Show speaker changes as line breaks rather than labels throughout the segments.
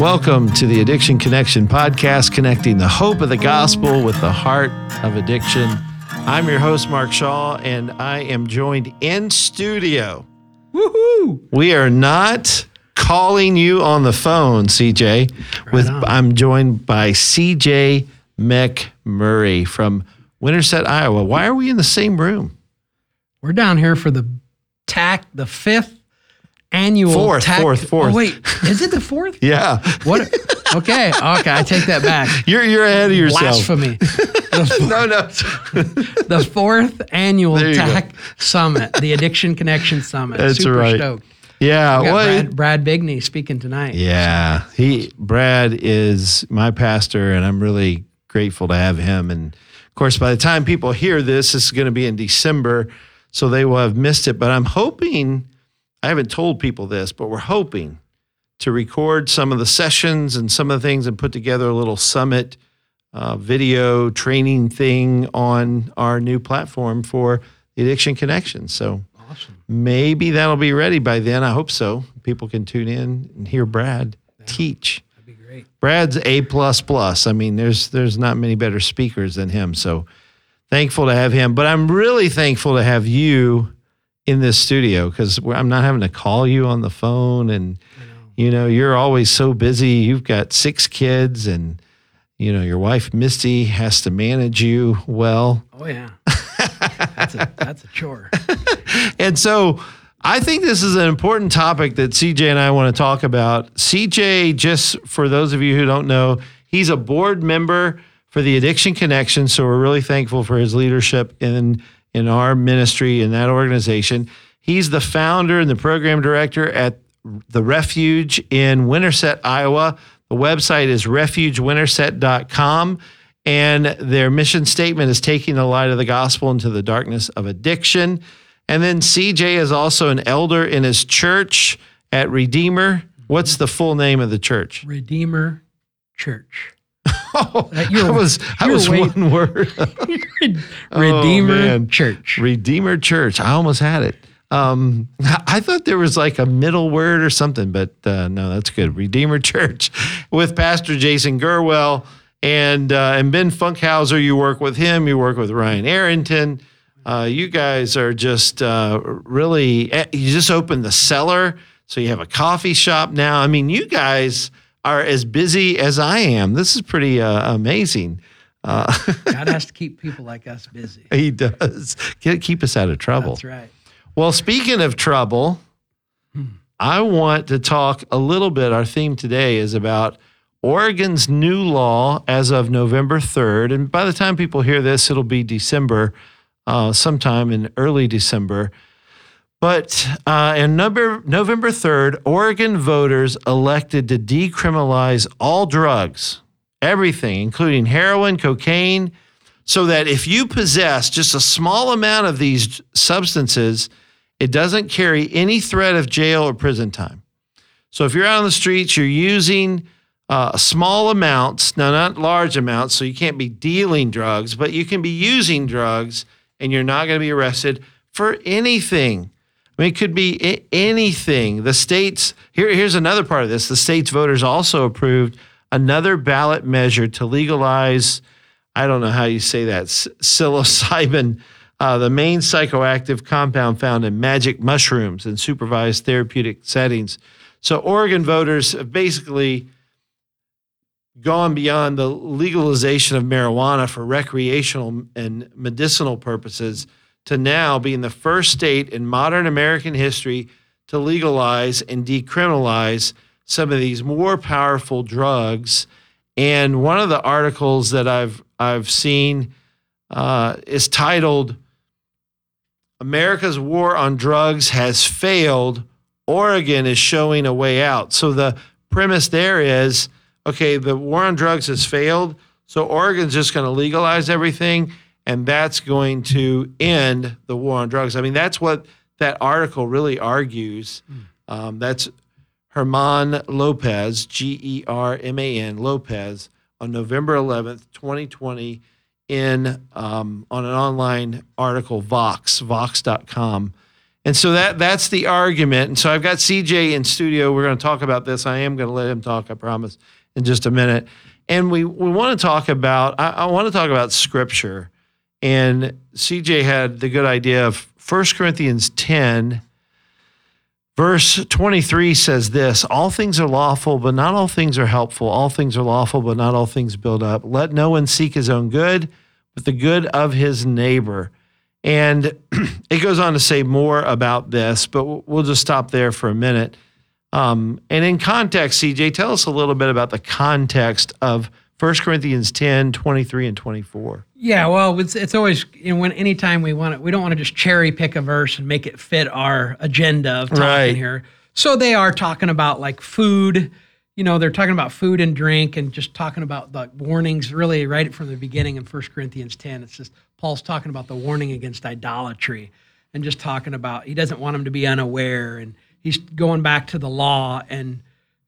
Welcome to the Addiction Connection podcast, connecting the hope of the gospel with the heart of addiction. I'm your host, Mark Shaw, and I am joined in studio.
Woohoo!
We are not calling you on the phone, CJ. with
on.
I'm joined by CJ McMurry from Winterset, Iowa. Why are we in the same room?
We're down here for the TAC, the fifth annual
Fourth,
TAC.
fourth, fourth.
Oh, wait, is it the fourth?
Yeah,
What? Okay, okay, I take that back.
you're you're ahead of yourself.
Blasphemy.
No, no.
the fourth annual. TAC Summit, the Addiction Connection Summit.
That's
Super
right.
stoked.
Yeah, well,
Brad, Brad Bigney speaking tonight.
Yeah, he Brad is my pastor, and I'm really grateful to have him. And of course, by the time people hear this, this is going to be in December, so they will have missed it. But I'm hoping I haven't told people this, but we're hoping to record some of the sessions and some of the things and put together a little summit uh, video training thing on our new platform for the Addiction Connection. So
Awesome.
maybe that'll be ready by then. I hope so. People can tune in and hear Brad teach.
That'd be great.
Brad's A plus plus. I mean, there's there's not many better speakers than him. So thankful to have him. But I'm really thankful to have you in this studio because I'm not having to call you on the phone and you know you're always so busy. You've got six kids and you know your wife Misty has to manage you well.
Oh yeah. That's a that's a chore.
And so I think this is an important topic that CJ and I want to talk about. CJ, just for those of you who don't know, he's a board member for the Addiction Connection. So we're really thankful for his leadership in in our ministry in that organization. He's the founder and the program director at the Refuge in Winterset, Iowa. The website is refugewinterset.com. And their mission statement is taking the light of the gospel into the darkness of addiction. And then CJ is also an elder in his church at Redeemer. What's the full name of the church?
Redeemer Church.
Oh,
you're-
that was, that was
way-
one word.
Redeemer
Oh.
Church.
Redeemer Church. I almost had it. Um, I thought there was like a middle word or something, but uh, no, that's good. Redeemer Church with Pastor Jason Gerwell and uh, and Ben Funkhauser. You work with him. You work with Ryan Arrington. Uh, you guys are just uh, really. eh, You just opened the cellar, so you have a coffee shop now. I mean, you guys are as busy as I am. This is pretty uh, amazing. Uh,
God has to keep people like us busy.
he does. Keep us out of trouble.
That's right.
Well, speaking of trouble, I want to talk a little bit. Our theme today is about Oregon's new law as of November 3rd. And by the time people hear this, it'll be December, uh, sometime in early December. But uh, in November, November 3rd, Oregon voters elected to decriminalize all drugs, everything, including heroin, cocaine, so that if you possess just a small amount of these substances, it doesn't carry any threat of jail or prison time. So if you're out on the streets, you're using uh, small amounts, now not large amounts, so you can't be dealing drugs, but you can be using drugs and you're not going to be arrested for anything. Mean, it could be anything. The states, here, here's another part of this the state's voters also approved another ballot measure to legalize, I don't know how you say that, psilocybin, uh, the main psychoactive compound found in magic mushrooms in supervised therapeutic settings. So, Oregon voters have basically gone beyond the legalization of marijuana for recreational and medicinal purposes to now being the first state in modern American history to legalize and decriminalize some of these more powerful drugs. And one of the articles that I've I've seen uh, is titled "America's War on Drugs Has Failed. Oregon is showing a way out." So the premise there is, okay, the war on drugs has failed, so Oregon's just going to legalize everything, and that's going to end the war on drugs. I mean, that's what that article really argues. Um, that's Herman Lopez, G E R M A N Lopez, on November 11th, 2020, in um, on an online article, Vox, Vox.com. And so that that's the argument. And so I've got CJ in studio. We're going to talk about this. I am going to let him talk, I promise, in just a minute. And we, we want to talk about, I, I want to talk about scripture. And CJ had the good idea of 1 Corinthians 10, verse 23 says this All things are lawful, but not all things are helpful. All things are lawful, but not all things build up. Let no one seek his own good, but the good of his neighbor. And it goes on to say more about this, but we'll just stop there for a minute. Um, and in context, CJ, tell us a little bit about the context of 1 Corinthians 10, 23, and 24.
Yeah, well, it's, it's always you know, when anytime we want to, we don't want to just cherry pick a verse and make it fit our agenda of talking
Right.
here. So they are talking about like food, you know, they're talking about food and drink and just talking about the warnings really right from the beginning in 1 Corinthians 10. It's just Paul's talking about the warning against idolatry and just talking about he doesn't want them to be unaware and he's going back to the law and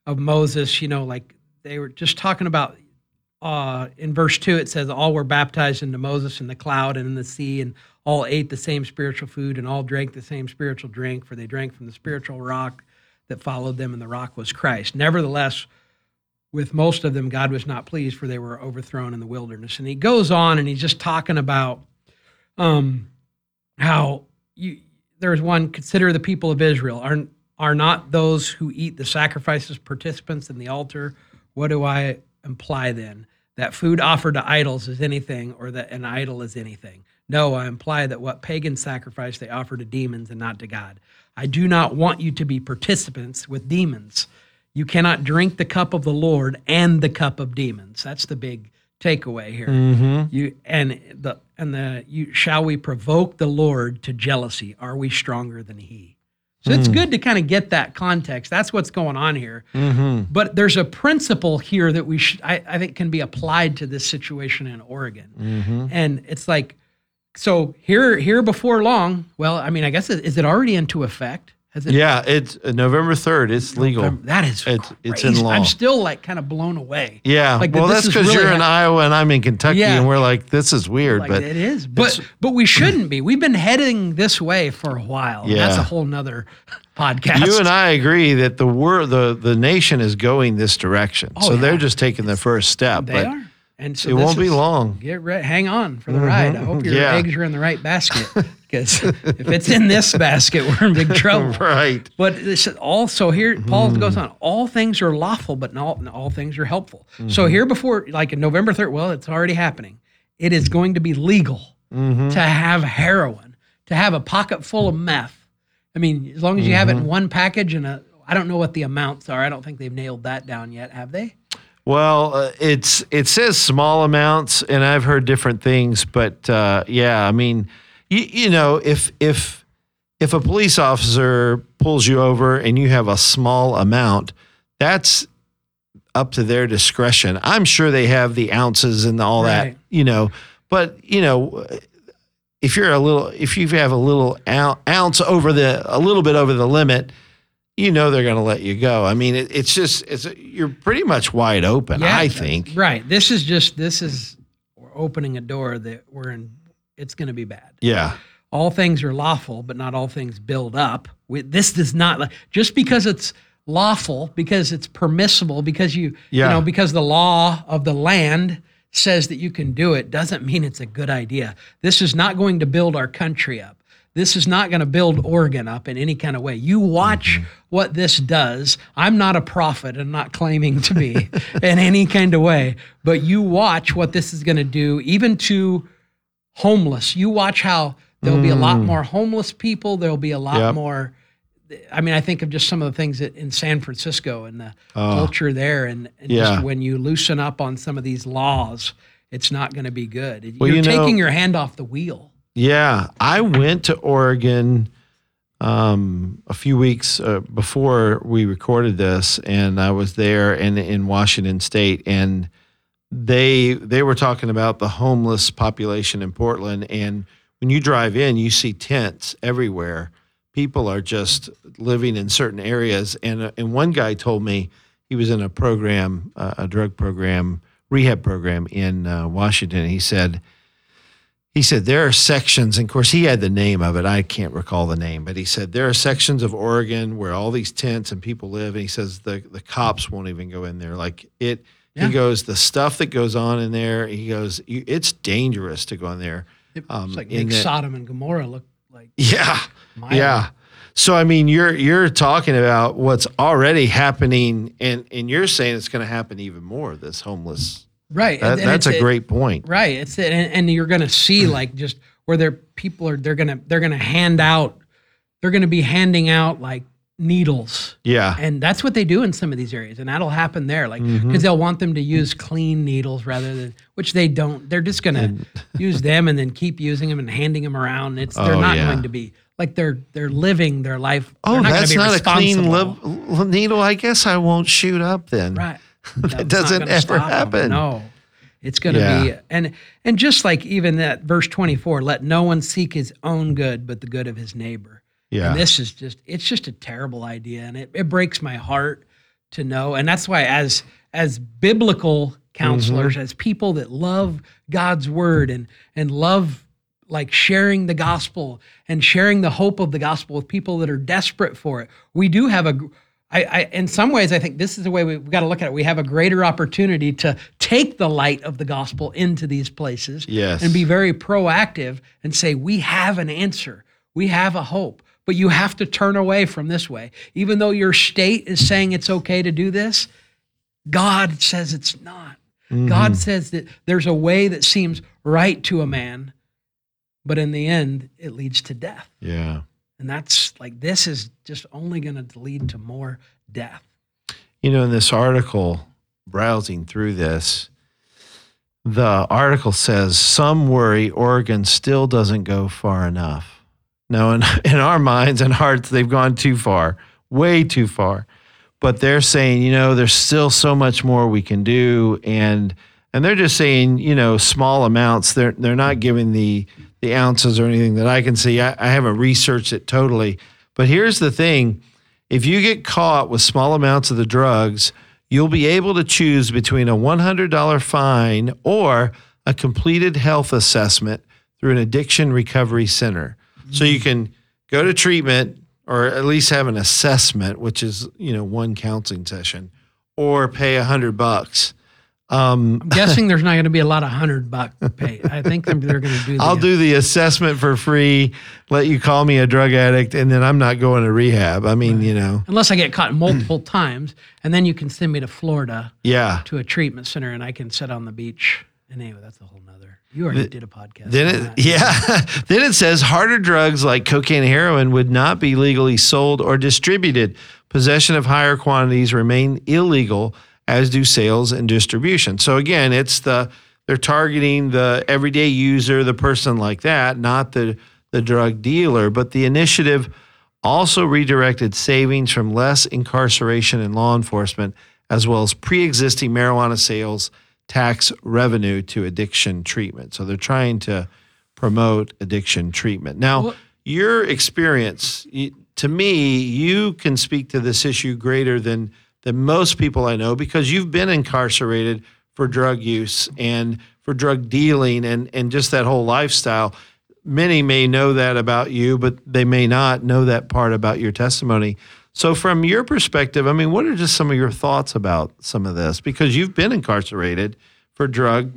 of Moses, you know, like they were just talking about uh, in verse 2 it says all were baptized into moses in the cloud and in the sea and all ate the same spiritual food and all drank the same spiritual drink for they drank from the spiritual rock that followed them and the rock was christ. Nevertheless with most of them god was not pleased for they were overthrown in the wilderness. And he goes on and he's just talking about um, how you there's one consider the people of israel. Are are not those who eat the sacrifices participants in the altar? What do i imply then that food offered to idols is anything or that an idol is anything no i imply that what pagan sacrifice they offer to demons and not to god i do not want you to be participants with demons you cannot drink the cup of the lord and the cup of demons that's the big takeaway here
Mm-hmm.
you and the and the you shall we provoke the Lord to jealousy? Are we stronger than He? So it's good to kind of get that context. That's what's going on here.
Mm-hmm.
But there's a principle here that we should, I, I think can be applied to this situation in Oregon.
Mm-hmm.
And it's like, so here here before long. Well, I mean, I guess is it already into effect? Has it?
Yeah, it's uh, November 3rd. It's legal.
That is
It's- it's in law.
I'm still like kind of blown away.
Yeah.
Like,
well, that's because
really
you're in Iowa and I'm in Kentucky,
Yeah.
and we're like, this is weird.
Like
but
it is, but but we shouldn't be. We've been heading this way for a while. and That's a whole nother podcast.
you and I agree that the wor- the the nation is going this direction.
Oh,
so they're just taking the first step.
they
but
are, and so
it won't be long.
Get ready, hang on for the ride. I hope your
Yeah.
eggs are in the right basket because if it's in this basket, we're in big trouble.
Right.
But this also here, Paul
Mm-hmm.
goes on. All things are lawful, but not all things are helpful.
Mm-hmm.
So here before, like in November third, well, it's already happening. It is going to be legal
Mm-hmm.
to have heroin, to have a pocket full of meth. I mean, as long as you have it
Mm-hmm.
in one package and a, I don't know what the amounts are. I don't think they've nailed that down yet, have they?
Well, uh, it's it says small amounts, and I've heard different things, but uh, yeah, I mean, you, you know, if if if a police officer pulls you over and you have a small amount, that's up to their discretion. I'm sure they have the ounces and all that, you know, but you know. If you're a little, if you have a little ounce over the, a little bit over the limit, you know they're going to let you go. I mean, it, it's just it's you're pretty much wide open. I think.
Right. This is just this is we're opening a door that we're in. It's going to be bad.
Yeah.
all things are lawful, but not all things build up. We, this does not just because it's lawful, because it's permissible, because you
Yeah.
you know because the law of the land says that you can do it doesn't mean it's a good idea. This is not going to build our country up. This is not going to build Oregon up in any kind of way. You watch mm-hmm. what this does. I'm not a prophet and not claiming to be in any kind of way, but you watch what this is going to do, even to homeless. You watch how there'll be a lot mm. more homeless people. There'll be a lot
Yep.
more. I mean, I think of just some of the things that in San Francisco and the uh. culture there, and, and
Yeah.
just when you loosen up on some of these laws, it's not going to be good.
Well,
You're
you know-
taking your hand off the wheel.
Yeah. I went to Oregon um, a few weeks uh, before we recorded this, and I was there in in Washington State, and they they were talking about the homeless population in Portland, and when you drive in, you see tents everywhere. People are just living in certain areas, and uh, and one guy told me he was in a program, uh, a drug program, rehab program in uh, Washington. He said he said there are sections, and of course he had the name of it. I can't recall the name, but he said there are sections of Oregon where all these tents and people live, and he says the the cops won't even go in there. Like it,
Yeah.
he goes the stuff that goes on in there. He goes, it's dangerous to go in there. Um,
it's like make
that-
Sodom and Gomorrah look like
Yeah,
mild.
yeah. So I mean, you're you're talking about what's already happening, and and you're saying it's going to happen even more. This homeless.
Right.
That,
and- and
that's
it's-
a great point.
Right. It's and, and you're going to see like just where their people are. They're gonna they're gonna hand out. They're gonna be handing out like needles,
Yeah.
and that's what they do in some of these areas, and that'll happen there. Like because
Mm-hmm.
they'll want them to use clean needles rather than which they don't. They're just gonna use them and then keep using them and handing them around. It's they're
Oh,
not
yeah.
going to be like they're they're living their life.
Oh,
not
that's not a clean lib- needle. I guess I won't shoot up then.
Right.
That doesn't ever happen.
No. It's going to
Yeah.
be and and just like even that verse 24, let no one seek his own good but the good of his neighbor.
Yeah.
And this is just it's just a terrible idea and it, it breaks my heart to know and that's why as as biblical counselors
Mm-hmm.
as people that love God's word and and love like sharing the gospel and sharing the hope of the gospel with people that are desperate for it. We do have a I, I in some ways I think this is the way we've got to look at it. We have a greater opportunity to take the light of the gospel into these places
Yes.
and be very proactive and say we have an answer. We have a hope. But you have to turn away from this way. Even though your state is saying it's okay to do this, God says it's not.
Mm-hmm.
God says that there's a way that seems right to a man, but in the end, it leads to death.
Yeah.
And that's like, this is just only going to lead to more death.
You know, in this article, browsing through this, the article says some worry Oregon still doesn't go far enough. Now, in, in our minds and hearts, they've gone too far, way too far. But they're saying, you know, there's still so much more we can do, and and they're just saying, you know, small amounts. They're they're not giving the the ounces or anything that I can see. I, I haven't researched it totally, but here's the thing: if you get caught with small amounts of the drugs, you'll be able to choose between a $100 fine or a completed health assessment through an addiction recovery center. So you can go to treatment or at least have an assessment, which is, you know, one counseling session, or pay a hundred bucks. Um,
I'm guessing there's not going to be a lot of hundred buck pay. I think they're going to do. The,
I'll do the assessment for free, let you call me a drug addict, and then I'm not going to rehab. I mean, you know,
unless I get caught multiple times, and then you can send me to Florida
yeah.
to a treatment center, and I can sit on the beach. And anyway, that's a whole nother. You already did a podcast.
Then it, yeah. then it says harder drugs like cocaine and heroin would not be legally sold or distributed. Possession of higher quantities remain illegal, as do sales and distribution. So again, it's the they're targeting the everyday user, the person like that, not the the drug dealer. But the initiative also redirected savings from less incarceration in law enforcement, as well as pre-existing marijuana sales tax revenue to addiction treatment. So they're trying to promote addiction treatment. Now,
Well-
your experience, to me, you can speak to this issue greater than than most people I know because you've been incarcerated for drug use and for drug dealing and and just that whole lifestyle. Many may know that about you, but they may not know that part about your testimony. So, from your perspective, I mean, what are just some of your thoughts about some of this? Because you've been incarcerated for drug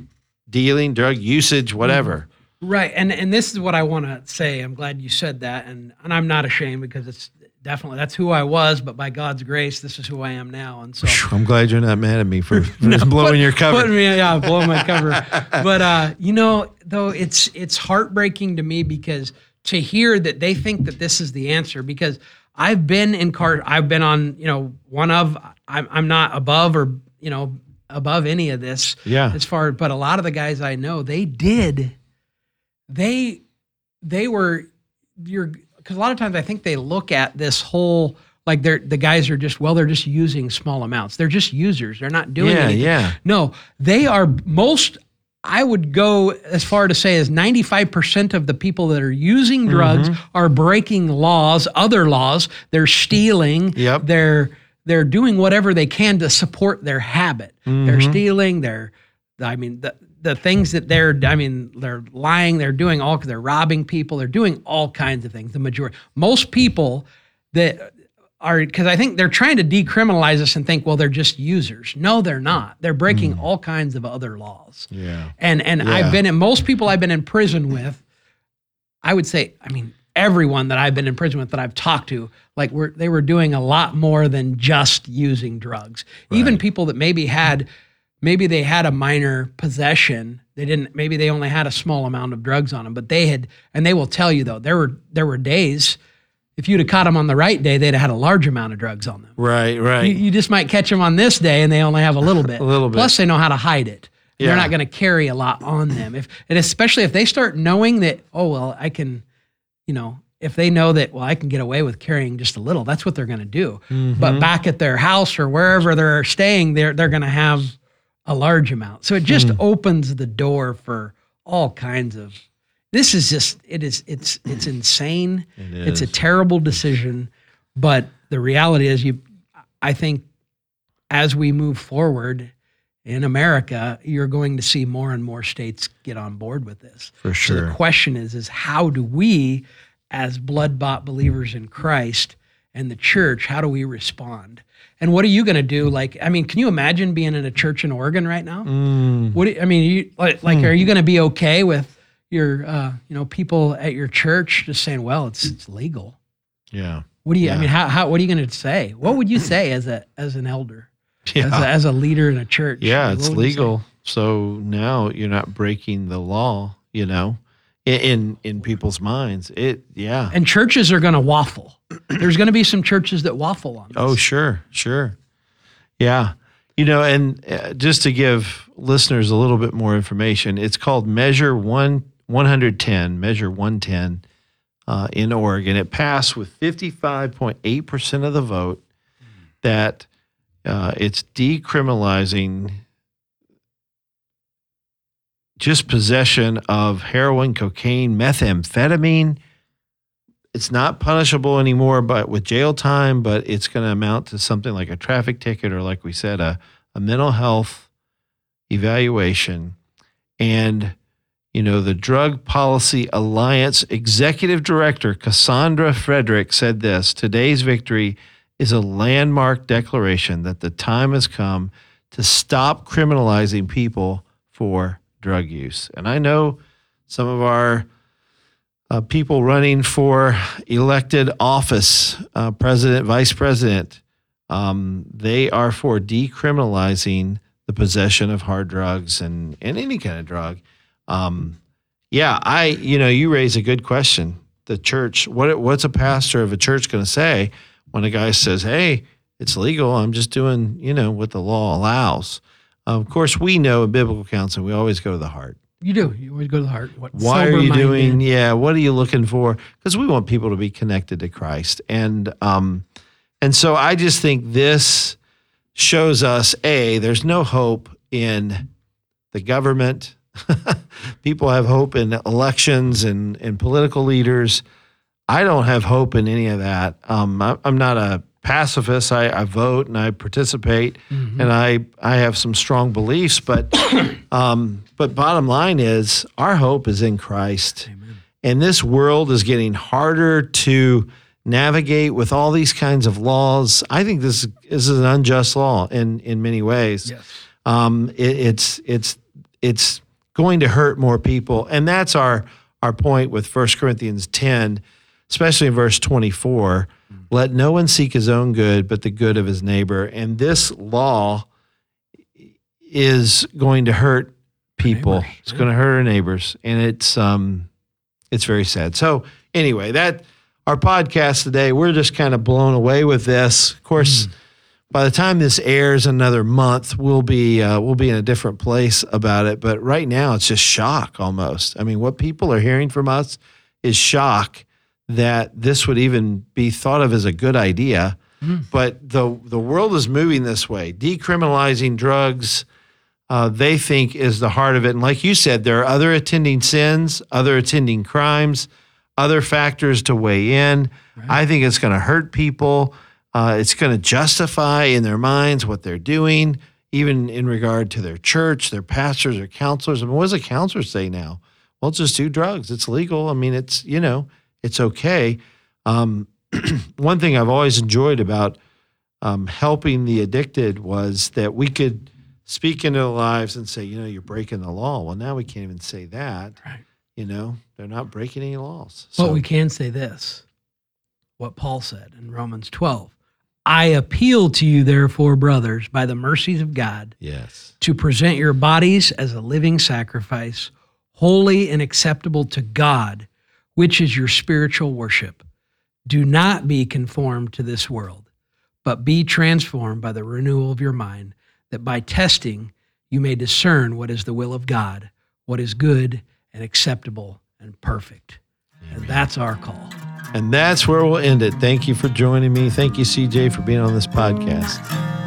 dealing, drug usage, mm-hmm. whatever.
Right, and and this is what I want to say. I'm glad you said that, and and I'm not ashamed because it's definitely that's who I was. But by God's grace, this is who I am now. And so
I'm glad you're not mad at me for, for blowing
Put-
your cover.
Putting me, yeah, blowing my cover. But uh, you know, though it's it's heartbreaking to me because to hear that they think that this is the answer because I've been in car, I've been on, you know, one of, I'm I'm not above or you know above any of this.
Yeah.
As far, but a lot of the guys I know, they did, they they were you're because a lot of times I think they look at this whole like they're the guys are just well they're just using small amounts they're just users they're not doing
Yeah,
anything
yeah.
no they are most I would go as far to say as 95% of the people that are using drugs
Mm-hmm.
are breaking laws other laws they're stealing
Yep.
they're they're doing whatever they can to support their habit they're
Mm-hmm.
stealing they're I mean the the things that they're I mean they're lying, they're doing all they're robbing people, they're doing all kinds of things. The majority, most people that are because I think they're trying to decriminalize us and think, well, they're just users. No, they're not. They're breaking mm. all kinds of other laws.
Yeah.
And and
Yeah.
I've been in most people I've been in prison with, I would say, I mean, everyone that I've been in prison with that I've talked to, like we're they were doing a lot more than just using drugs. Even people that maybe had maybe they had a minor possession. They didn't maybe they only had a small amount of drugs on them, but they had and they will tell you though, there were there were days if you'd have caught them on the right day, they'd have had a large amount of drugs on them.
Right, right.
You, you just might catch them on this day and they only have a little bit.
A little bit.
Plus, they know how to hide it.
Yeah.
They're not going to carry a lot on them. If and especially if they start knowing that, oh well, I can, you know, if they know that, well, I can get away with carrying just a little, that's what they're going to do.
Mm-hmm.
But back at their house or wherever they're staying, they're they're going to have a large amount. So it just
Hmm.
opens the door for all kinds of. This is just it is it's it's insane.
It
It's a terrible decision, but the reality is, you. I think as we move forward in America, you're going to see more and more states get on board with this.
For
So the question is, is how do we, as blood bought believers in Christ and the church, how do we respond? And what are you going to do? Like, I mean, can you imagine being in a church in Oregon right now?
Mm,
What do I mean, you, like, like are you going to be okay with your, uh, you know, people at your church just saying, "Well, it's it's legal"?
yeah.
What do you? I mean, how, how what are you going to say? What would you say as a as an elder,
Yeah.
as, a, as a leader in a church?
Yeah,
Like,
it's
what would you say?
legal. So now you're not breaking the law, you know, i- in in people's minds. It yeah.
And churches are going to waffle. There's going to be some churches that waffle on this.
Oh, sure, sure. Yeah. You know, and uh, just to give listeners a little bit more information, it's called Measure 1 110, Measure 110 uh, in Oregon. It passed with 55.8% of the vote that uh, it's decriminalizing just possession of heroin, cocaine, methamphetamine. It's not punishable anymore, but with jail time, but it's going to amount to something like a traffic ticket or, like we said, a, a mental health evaluation. And, you know, the Drug Policy Alliance executive director, Cassandra Frederique, said this Today's victory is a landmark declaration that the time has come to stop criminalizing people for drug use. And I know some of our uh, people running for elected office, uh, president, vice president, um, they are for decriminalizing the possession of hard drugs and, and any kind of drug. Um, yeah, I, you know, you raise a good question. The church, what, what's a pastor of a church going to say when a guy says, "Hey, it's legal. I'm just doing, you know, what the law allows." Of course, we know in biblical counseling, we always go to the heart.
You do. You always go to the heart. What
Why are you doing? Yeah, what are you looking for? Because we want people to be connected to Christ, and um, and so I just think this shows us a there's no hope in the government. people have hope in elections and and political leaders. I don't have hope in any of that. Um, I, I'm not a pacifist. I, I vote and I participate,
Mhm.
and I I have some strong beliefs. But um, but bottom line is our hope is in Christ,
Amen.
and this world is getting harder to navigate with all these kinds of laws. I think this is, this is an unjust law in in many ways
Yes.
um, it, it's it's it's going to hurt more people, and that's our our point with 1 Corinthians ten, especially in verse twenty four. Let no one seek his own good, but the good of his neighbor. And this law is going to hurt people. It's going to hurt our neighbors, and it's um, it's very sad. So anyway, that our podcast today, we're just kind of blown away with this. Of course, by the time this airs another month, we'll be uh, we'll be in a different place about it. But right now, it's just shock almost. I mean, what people are hearing from us is shock that this would even be thought of as a good idea.
Mhm.
But the the world is moving this way, decriminalizing drugs. Uh, they think is the heart of it, and like you said, there are other attending sins, other attending crimes, other factors to weigh in.
Right.
I think it's going to hurt people. Uh, it's going to justify in their minds what they're doing, even in regard to their church, their pastors, or counselors. I mean, what does a counselor say now? Well, just do drugs. It's legal. I mean, it's, you know, it's okay. Um, one thing I've always enjoyed about um, helping the addicted was that we could speak into their lives and say, you know, you're breaking the law. Well, now we can't even say that.
Right.
You know, they're not breaking any laws.
Well, we can say this what Paul said in Romans 12 I appeal to you, therefore, brothers, by the mercies of God,
yes,
to present your bodies as a living sacrifice, holy and acceptable to God, which is your spiritual worship. Do not be conformed to this world, but be transformed by the renewal of your mind, that by testing you may discern what is the will of God, what is good and acceptable and perfect. And that's our call.
And that's where we'll end it. Thank you for joining me. Thank you, CJ, for being on this podcast.